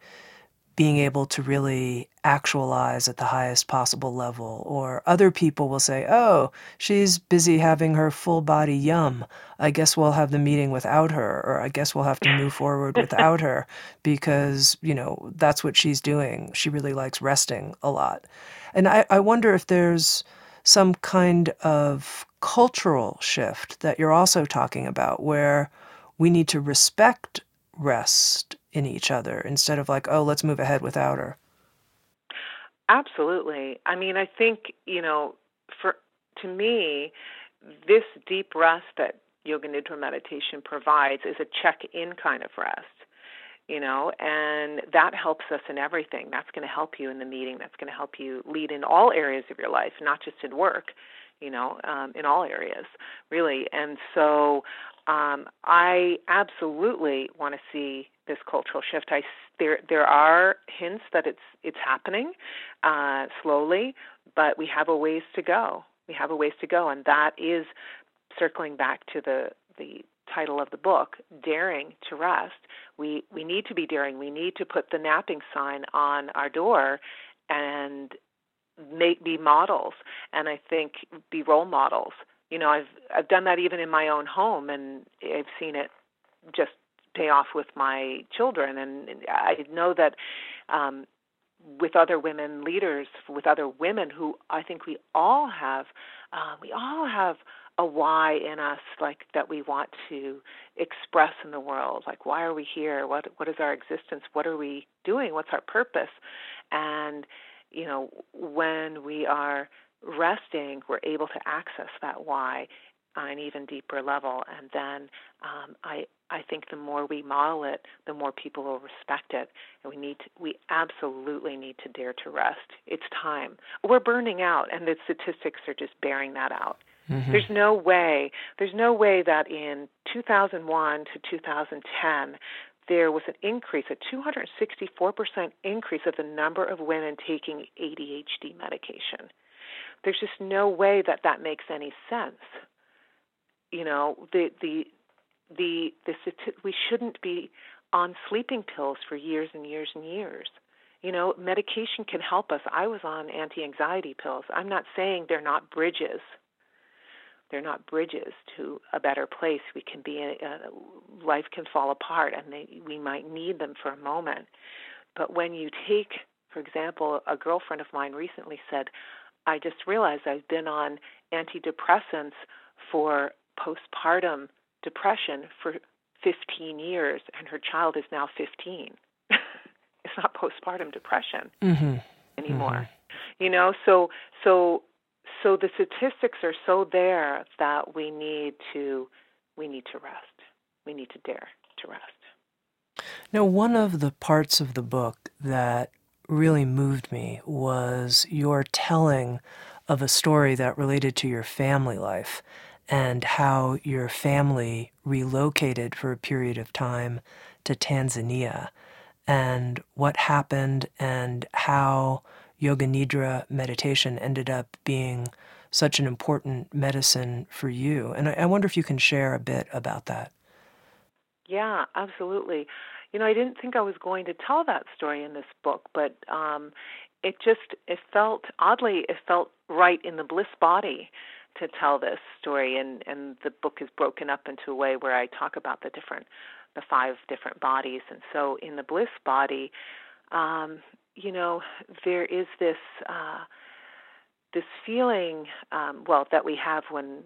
being able to really actualize at the highest possible level. Or other people will say, oh, she's busy having her full body yum. I guess we'll have the meeting without her, or I guess we'll have to move forward without her because, you know, that's what she's doing. She really likes resting a lot. And I, I wonder if there's some kind of cultural shift that you're also talking about where we need to respect rest in each other instead of like, oh, let's move ahead without her. Absolutely. I mean, I think, you know, for to me, this deep rest that yoga nidra meditation provides is a check-in kind of rest you know, and that helps us in everything. That's going to help you in the meeting. That's going to help you lead in all areas of your life, not just in work, you know, um, in all areas, really. And so um, I absolutely want to see this cultural shift. I there there are hints that it's it's happening uh, slowly, but we have a ways to go. We have a ways to go, and that is circling back to the the title of the book, Daring to Rest. We we need to be daring. We need to put the napping sign on our door and make be models and I think be role models you know i've i've done that even in my own home and i've seen it just pay off with my children. And i know that um with other women leaders with other women who i think we all have uh, we all have a why in us like that we want to express in the world. Like why are we here? What what is our existence? What are we doing? What's our purpose? And you know when we are resting, we're able to access that why on an even deeper level. And then um, I I think the more we model it, the more people will respect it. And we need to, we absolutely need to dare to rest. It's time. We're burning out, and the statistics are just bearing that out. Mm-hmm. There's no way. There's no way that in 2001 to 2010 there was an increase, a 264% increase of the number of women taking ADHD medication. there's just no way that that makes any sense. You know, the the the the we shouldn't be on sleeping pills for years and years and years. You know, medication can help us. I was on anti-anxiety pills. I'm not saying they're not bridges. They're not bridges to a better place. We can be uh, life can fall apart and they, we might need them for a moment. But when you take, for example, a girlfriend of mine recently said, I just realized I've been on antidepressants for postpartum depression for 15 years, and her child is now 15. it's not postpartum depression mm-hmm. anymore. Mm-hmm. You know, so so so the statistics are so there that we need to we need to rest. We need to dare to rest. Now, one of the parts of the book that really moved me was your telling of a story that related to your family life and how your family relocated for a period of time to Tanzania and what happened and how yoga nidra meditation ended up being such an important medicine for you. And I, I wonder if you can share a bit about that. Yeah, absolutely. You know, I didn't think I was going to tell that story in this book, but um, it just it felt oddly it felt right in the bliss body to tell this story and and the book is broken up into a way where I talk about the different the five different bodies. And so in the bliss body um you know there is this uh this feeling um well that we have when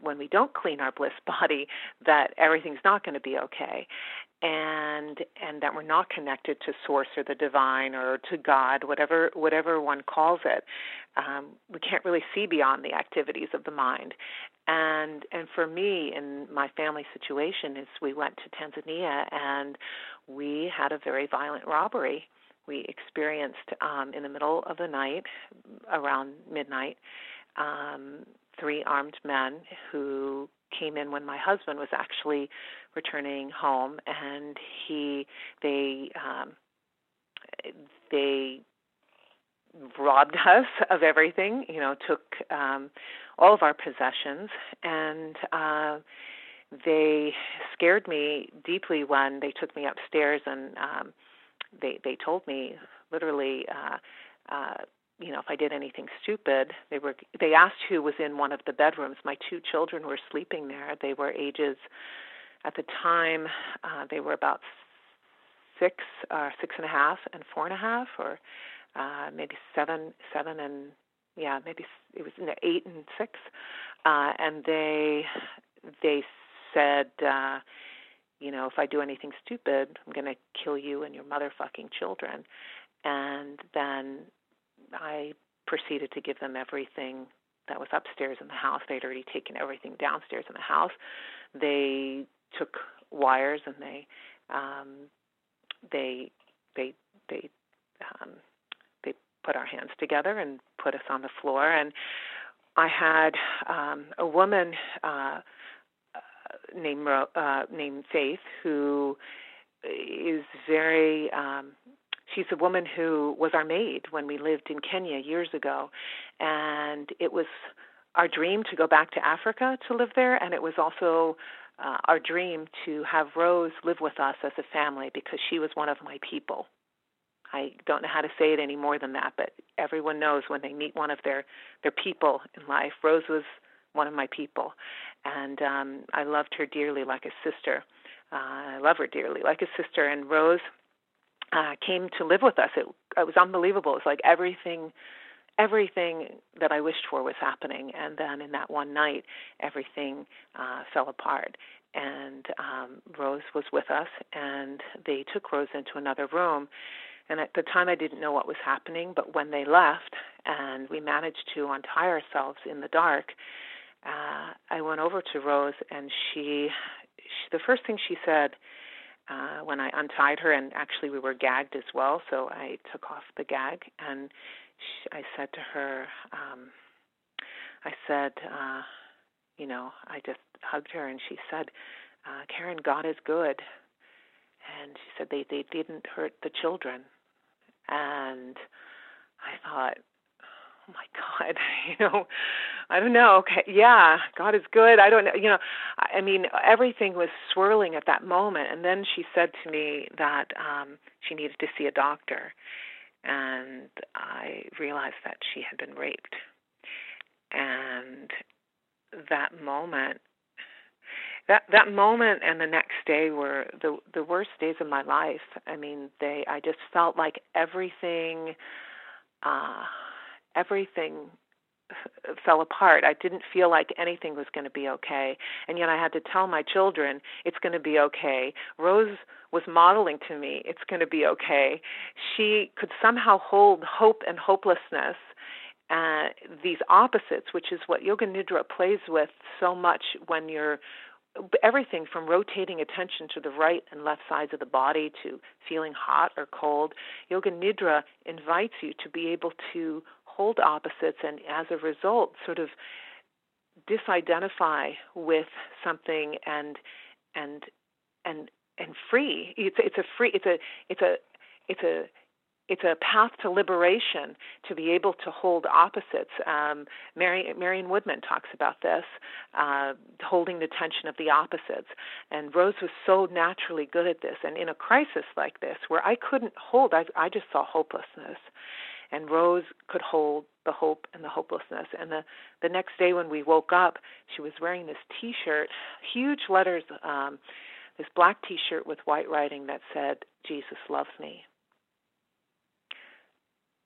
when we don't clean our bliss body that everything's not going to be okay and and that we're not connected to source or the divine or to god whatever whatever one calls it um, we can't really see beyond the activities of the mind. And and for me in my family situation is we went to tanzania and we had a very violent robbery. We experienced um, in the middle of the night around midnight um, three armed men who came in when my husband was actually returning home, and he they um, they robbed us of everything. You know, took um, all of our possessions, and uh, they scared me deeply when they took me upstairs and um, they they told me literally. Uh, uh, you know, if I did anything stupid, they were they asked who was in one of the bedrooms. My two children were sleeping there. They were ages at the time uh, they were about six, uh, six and a half, and four and a half, or uh, maybe seven, seven and yeah, maybe it was eight and six, uh, and they they said, uh, you know, if I do anything stupid, I'm going to kill you and your motherfucking children. And then I proceeded to give them everything that was upstairs in the house. They'd already taken everything downstairs in the house. They took wires and they um, they they they um, they put our hands together and put us on the floor. And I had um, a woman uh, named uh, named Faith who is very um, she's a woman who was our maid when we lived in Kenya years ago, and it was our dream to go back to Africa to live there, and it was also uh, our dream to have Rose live with us as a family because she was one of my people. I don't know how to say it any more than that, but everyone knows when they meet one of their their people in life. Rose was one of my people, and um, I loved her dearly, like a sister. Uh, I love her dearly, like a sister. And Rose uh, came to live with us. It, it was unbelievable. It's like everything everything that I wished for was happening. And then in that one night, everything uh, fell apart. And um, Rose was with us, and they took Rose into another room. And at the time, I didn't know what was happening, but when they left and we managed to untie ourselves in the dark, uh, I went over to Rose, and she, she the first thing she said uh, when I untied her, and actually we were gagged as well, so I took off the gag, and she, I said to her, um, I said, uh, you know, I just hugged her, and she said, uh, Karen, God is good. And she said they they didn't hurt the children, and I thought, oh my God, you know, I don't know. Okay, yeah, God is good. I don't know. You know, I mean, everything was swirling at that moment. And then she said to me that um, she needed to see a doctor, and I realized that she had been raped. And that moment that that moment and the next day were the the worst days of my life. I mean, they I just felt like everything uh everything fell apart. I didn't feel like anything was going to be okay. And yet I had to tell my children, it's going to be okay. Rose was modeling to me, it's going to be okay. She could somehow hold hope and hopelessness uh, these opposites, which is what Yoga Nidra plays with so much when you're everything from rotating attention to the right and left sides of the body to feeling hot or cold. Yoga Nidra invites you to be able to hold opposites and as a result sort of disidentify with something and and and and free. It's it's a free it's a it's a it's a it's a path to liberation to be able to hold opposites. Um, Mary, Marion Woodman talks about this, uh, holding the tension of the opposites. And Rose was so naturally good at this. And in a crisis like this, where I couldn't hold, I, I just saw hopelessness. And Rose could hold the hope and the hopelessness. And the, the next day when we woke up, she was wearing this t shirt, huge letters, um, this black t shirt with white writing that said, Jesus loves me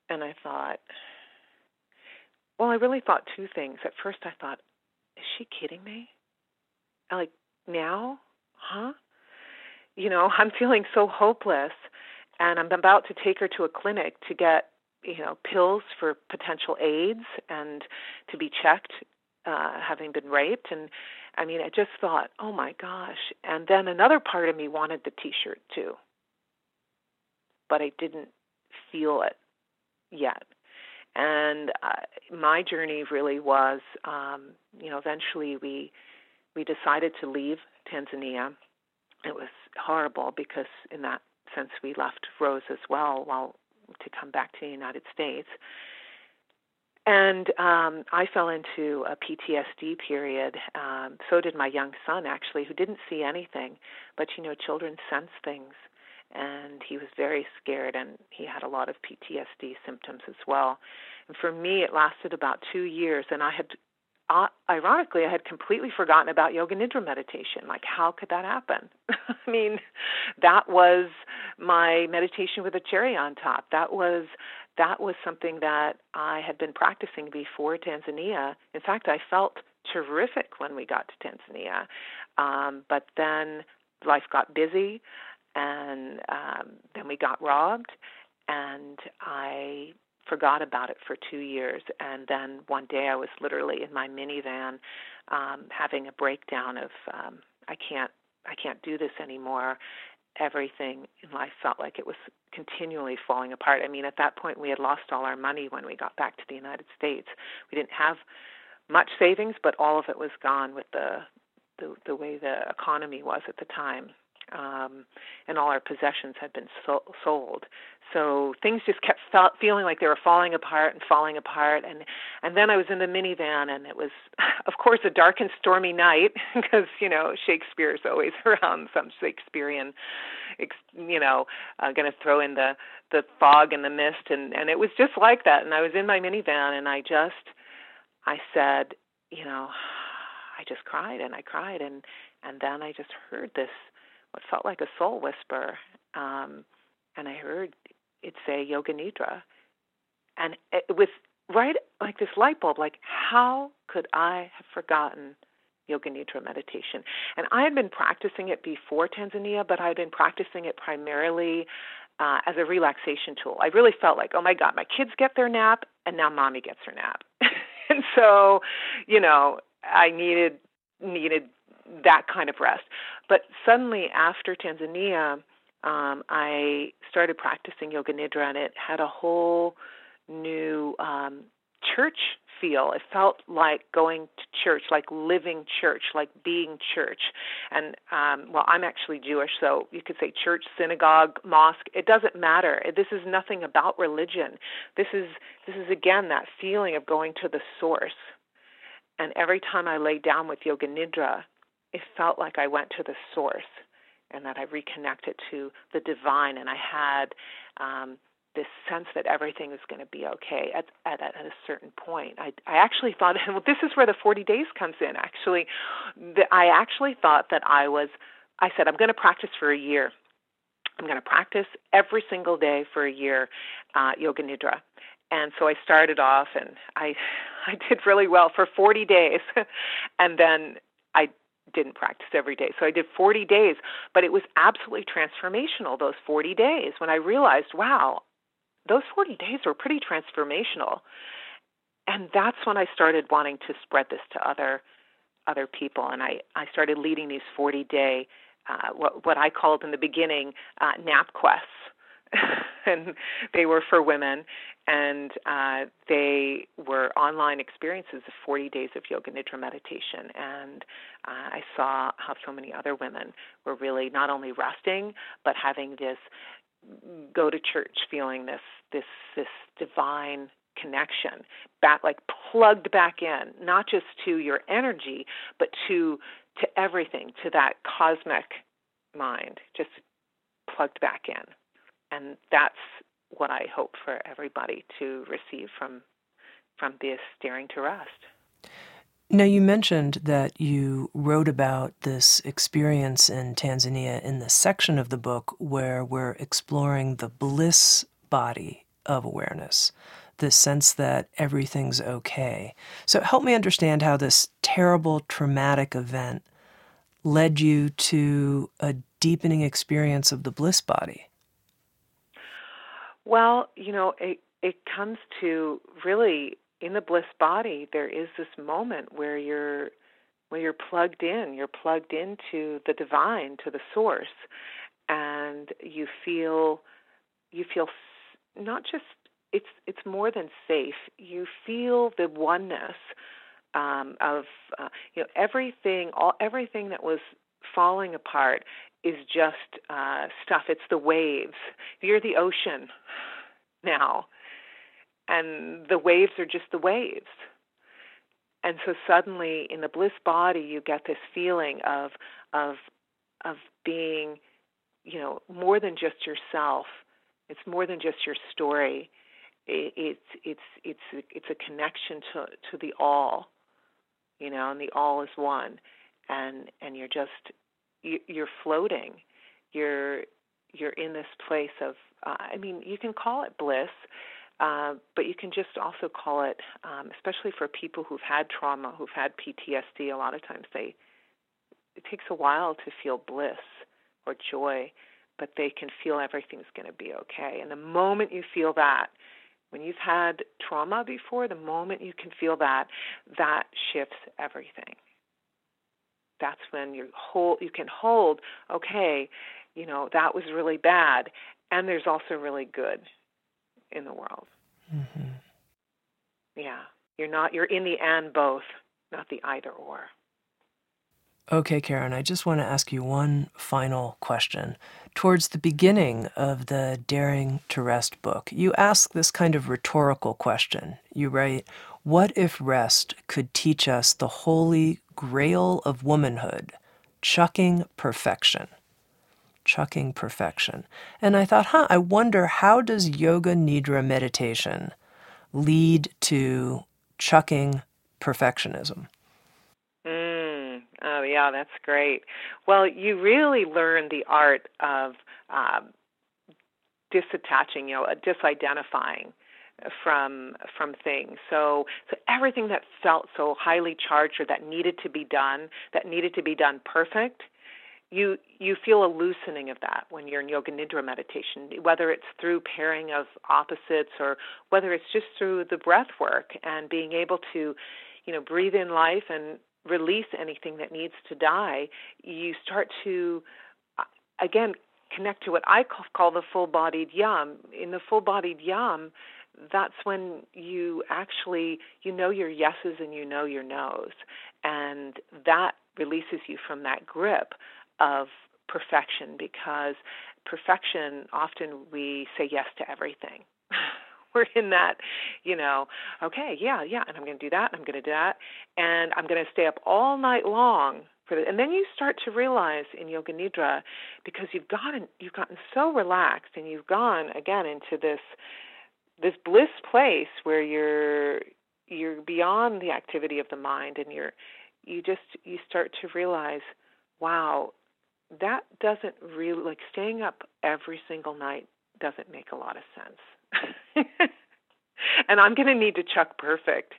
and I thought, well, I really thought two things. At first, I thought, is she kidding me? like, now? Huh? You know, I'm feeling so hopeless, and I'm about to take her to a clinic to get, you know, pills for potential AIDS and to be checked, uh, having been raped. And I mean, I just thought, oh my gosh. And then another part of me wanted the t shirt too, but I didn't feel it yet. And uh, my journey really was, um, you know, eventually we we decided to leave Tanzania. It was horrible because, in that sense, we left Rose as well, while to come back to the United States. And um, I fell into a PTSD period. Um, so did my young son, actually, who didn't see anything. But you know, children sense things and he was very scared and he had a lot of PTSD symptoms as well. And for me, it lasted about two years, and I had, uh, ironically, I had completely forgotten about yoga nidra meditation. Like, how could that happen? I mean, that was my meditation with a cherry on top. That was that was something that I had been practicing before Tanzania. In fact, I felt terrific when we got to Tanzania, um, but then life got busy and um, then we got robbed, and I forgot about it for two years. And then one day I was literally in my minivan um, having a breakdown of um, I can't I can't do this anymore. Everything in life felt like it was continually falling apart. I mean, at that point, we had lost all our money when we got back to the United States. We didn't have much savings, but all of it was gone with the the, the way the economy was at the time um, and all our possessions had been so- sold. So things just kept fe- feeling like they were falling apart and falling apart. And and then I was in the minivan, and it was, of course, a dark and stormy night because you know Shakespeare's always around some Shakespearean, you know, uh, going to throw in the the fog and the mist, and and it was just like that. And I was in my minivan, and I just, I said, you know, I just cried and I cried, and and then I just heard this what felt like a soul whisper. Um, and I heard it say Yoga Nidra. And it was right like this light bulb, like, how could I have forgotten Yoga Nidra meditation? And I had been practicing it before Tanzania, but I had been practicing it primarily uh, as a relaxation tool. I really felt like, oh my God, my kids get their nap, and now mommy gets her nap. and so, you know, I needed needed that kind of rest. But suddenly, after Tanzania, um, I started practicing Yoga Nidra, and it had a whole new um, church feel. It felt like going to church, like living church, like being church. And um, well, I'm actually Jewish, so you could say church, synagogue, mosque. It doesn't matter. This is nothing about religion. This is this is again that feeling of going to the source. And every time I lay down with yoga nidra, it felt like I went to the source and that I reconnected to the divine, and I had um, this sense that everything is going to be okay at, at, at a certain point. I, I actually thought, well, this is where the 40 days comes in. Actually, the, I actually thought that I was. I said I'm going to practice for a year. I'm going to practice every single day for a year, uh, yoga nidra. And so I started off, and I I did really well for 40 days, and then I didn't practice every day. So I did 40 days, but it was absolutely transformational those 40 days when I realized, wow, those 40 days were pretty transformational. And that's when I started wanting to spread this to other other people and I I started leading these 40 day uh, what what I called in the beginning uh, nap quests. and they were for women, and uh, they were online experiences of 40 days of yoga nidra meditation. And uh, I saw how so many other women were really not only resting, but having this go to church feeling this this this divine connection back like plugged back in not just to your energy but to to everything to that cosmic mind just plugged back in and that's what I hope for everybody to receive from from this daring to rest. Now, you mentioned that you wrote about this experience in Tanzania in the section of the book where we're exploring the bliss body of awareness, the sense that everything's okay. So, help me understand how this terrible traumatic event led you to a deepening experience of the bliss body. Well, you know, it it comes to really in the bliss body there is this moment where you're where you're plugged in, you're plugged into the divine, to the source, and you feel you feel not just it's it's more than safe. You feel the oneness um, of uh, you know everything all everything that was falling apart is just uh, stuff. It's the waves. You're the ocean now, and the waves are just the waves. And so suddenly, in the bliss body, you get this feeling of of of being, you know, more than just yourself. It's more than just your story. It's it's it's it's a connection to to the all, you know, and the all is one, and and you're just you're floating. You're you're in this place of uh, I mean, you can call it bliss, uh, but you can just also call it, um, especially for people who've had trauma, who've had PTSD. A lot of times they it takes a while to feel bliss or joy, but they can feel everything's going to be okay. And the moment you feel that, when you've had trauma before, the moment you can feel that, that shifts everything that's when you hold you can hold okay you know that was really bad and there's also really good in the world mm-hmm. yeah you're not you're in the and both not the either or Okay, Karen, I just want to ask you one final question. Towards the beginning of the Daring to Rest book, you ask this kind of rhetorical question. You write, What if rest could teach us the holy grail of womanhood, chucking perfection? Chucking perfection. And I thought, huh, I wonder how does yoga nidra meditation lead to chucking perfectionism? Oh, yeah, that's great. Well, you really learn the art of um, disattaching, you know, disidentifying from from things. So so everything that felt so highly charged or that needed to be done, that needed to be done perfect, you you feel a loosening of that when you're in yoga nidra meditation, whether it's through pairing of opposites or whether it's just through the breath work and being able to, you know, breathe in life and release anything that needs to die, you start to, uh, again, connect to what I call, call the full bodied yum. In the full bodied yum, that's when you actually you know your yeses and you know your nos. And that releases you from that grip of perfection because perfection often we say yes to everything. We're in that you know okay yeah yeah and i'm going to do that i'm going to do that and i'm going to stay up all night long for the, and then you start to realize in yoga nidra because you've gotten you've gotten so relaxed and you've gone again into this this bliss place where you're you're beyond the activity of the mind and you're you just you start to realize wow that doesn't really like staying up every single night doesn't make a lot of sense. And i'm going to need to chuck perfect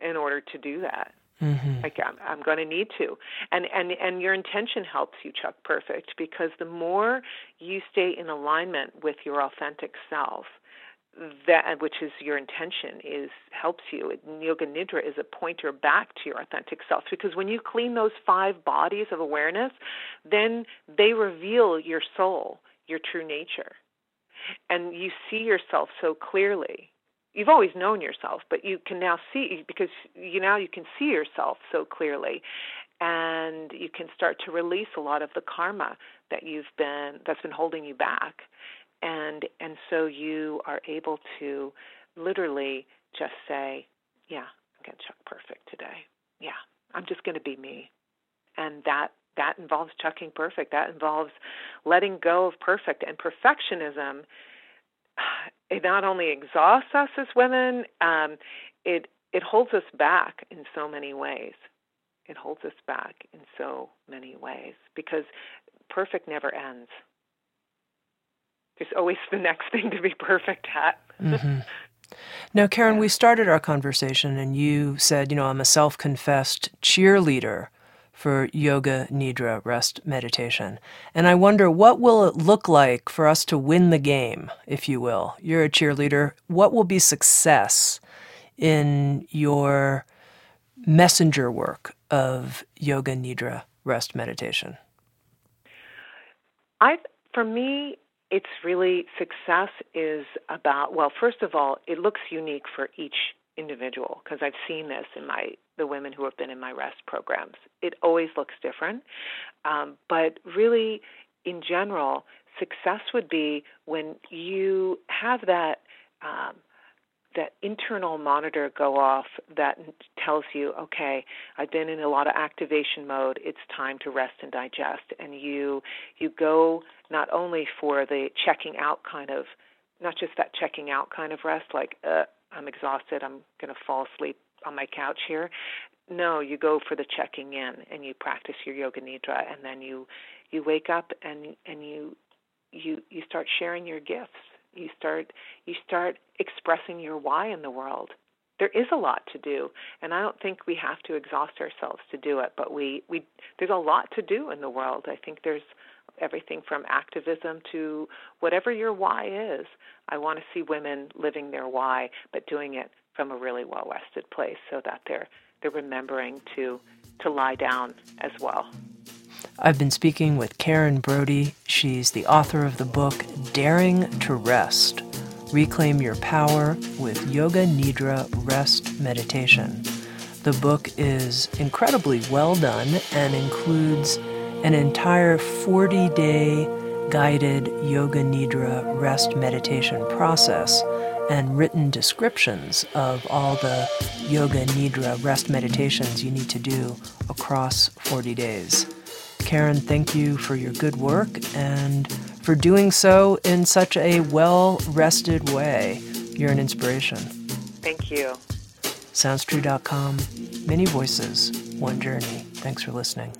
in order to do that. Mm-hmm. Like I'm, I'm going to need to, and and and your intention helps you, Chuck Perfect, because the more you stay in alignment with your authentic self, that which is your intention is helps you. Yoga Nidra is a pointer back to your authentic self because when you clean those five bodies of awareness, then they reveal your soul, your true nature, and you see yourself so clearly. You've always known yourself, but you can now see because you now you can see yourself so clearly, and you can start to release a lot of the karma that you've been that's been holding you back, and and so you are able to literally just say, yeah, I'm gonna chuck perfect today. Yeah, I'm just gonna be me, and that that involves chucking perfect. That involves letting go of perfect and perfectionism it not only exhausts us as women, um, it it holds us back in so many ways. It holds us back in so many ways because perfect never ends. There's always the next thing to be perfect at. mm-hmm. Now, Karen, we started our conversation and you said, you know, I'm a self confessed cheerleader for yoga nidra rest meditation. And I wonder what will it look like for us to win the game, if you will. You're a cheerleader. What will be success in your messenger work of yoga nidra rest meditation? I for me it's really success is about well first of all it looks unique for each individual because I've seen this in my the women who have been in my rest programs. It always looks different, um, but really, in general, success would be when you have that. Um, that internal monitor go off that tells you, okay, I've been in a lot of activation mode. It's time to rest and digest. And you you go not only for the checking out kind of, not just that checking out kind of rest, like uh, I'm exhausted, I'm going to fall asleep on my couch here. No, you go for the checking in and you practice your yoga nidra and then you you wake up and and you you you start sharing your gifts. You start you start expressing your why in the world. There is a lot to do, and I don't think we have to exhaust ourselves to do it, but we we there's a lot to do in the world. I think there's everything from activism to whatever your why is. I want to see women living their why, but doing it from a really well rested place so that they're they're remembering to to lie down as well. I've been speaking with Karen Brody. She's the author of the book Daring to Rest Reclaim Your Power with Yoga Nidra Rest Meditation. The book is incredibly well done and includes an entire 40 day guided Yoga Nidra rest meditation process and written descriptions of all the Yoga Nidra rest meditations you need to do across 40 days. Karen, thank you for your good work and for doing so in such a well rested way. You're an inspiration. Thank you. SoundsTrue.com, many voices, one journey. Thanks for listening.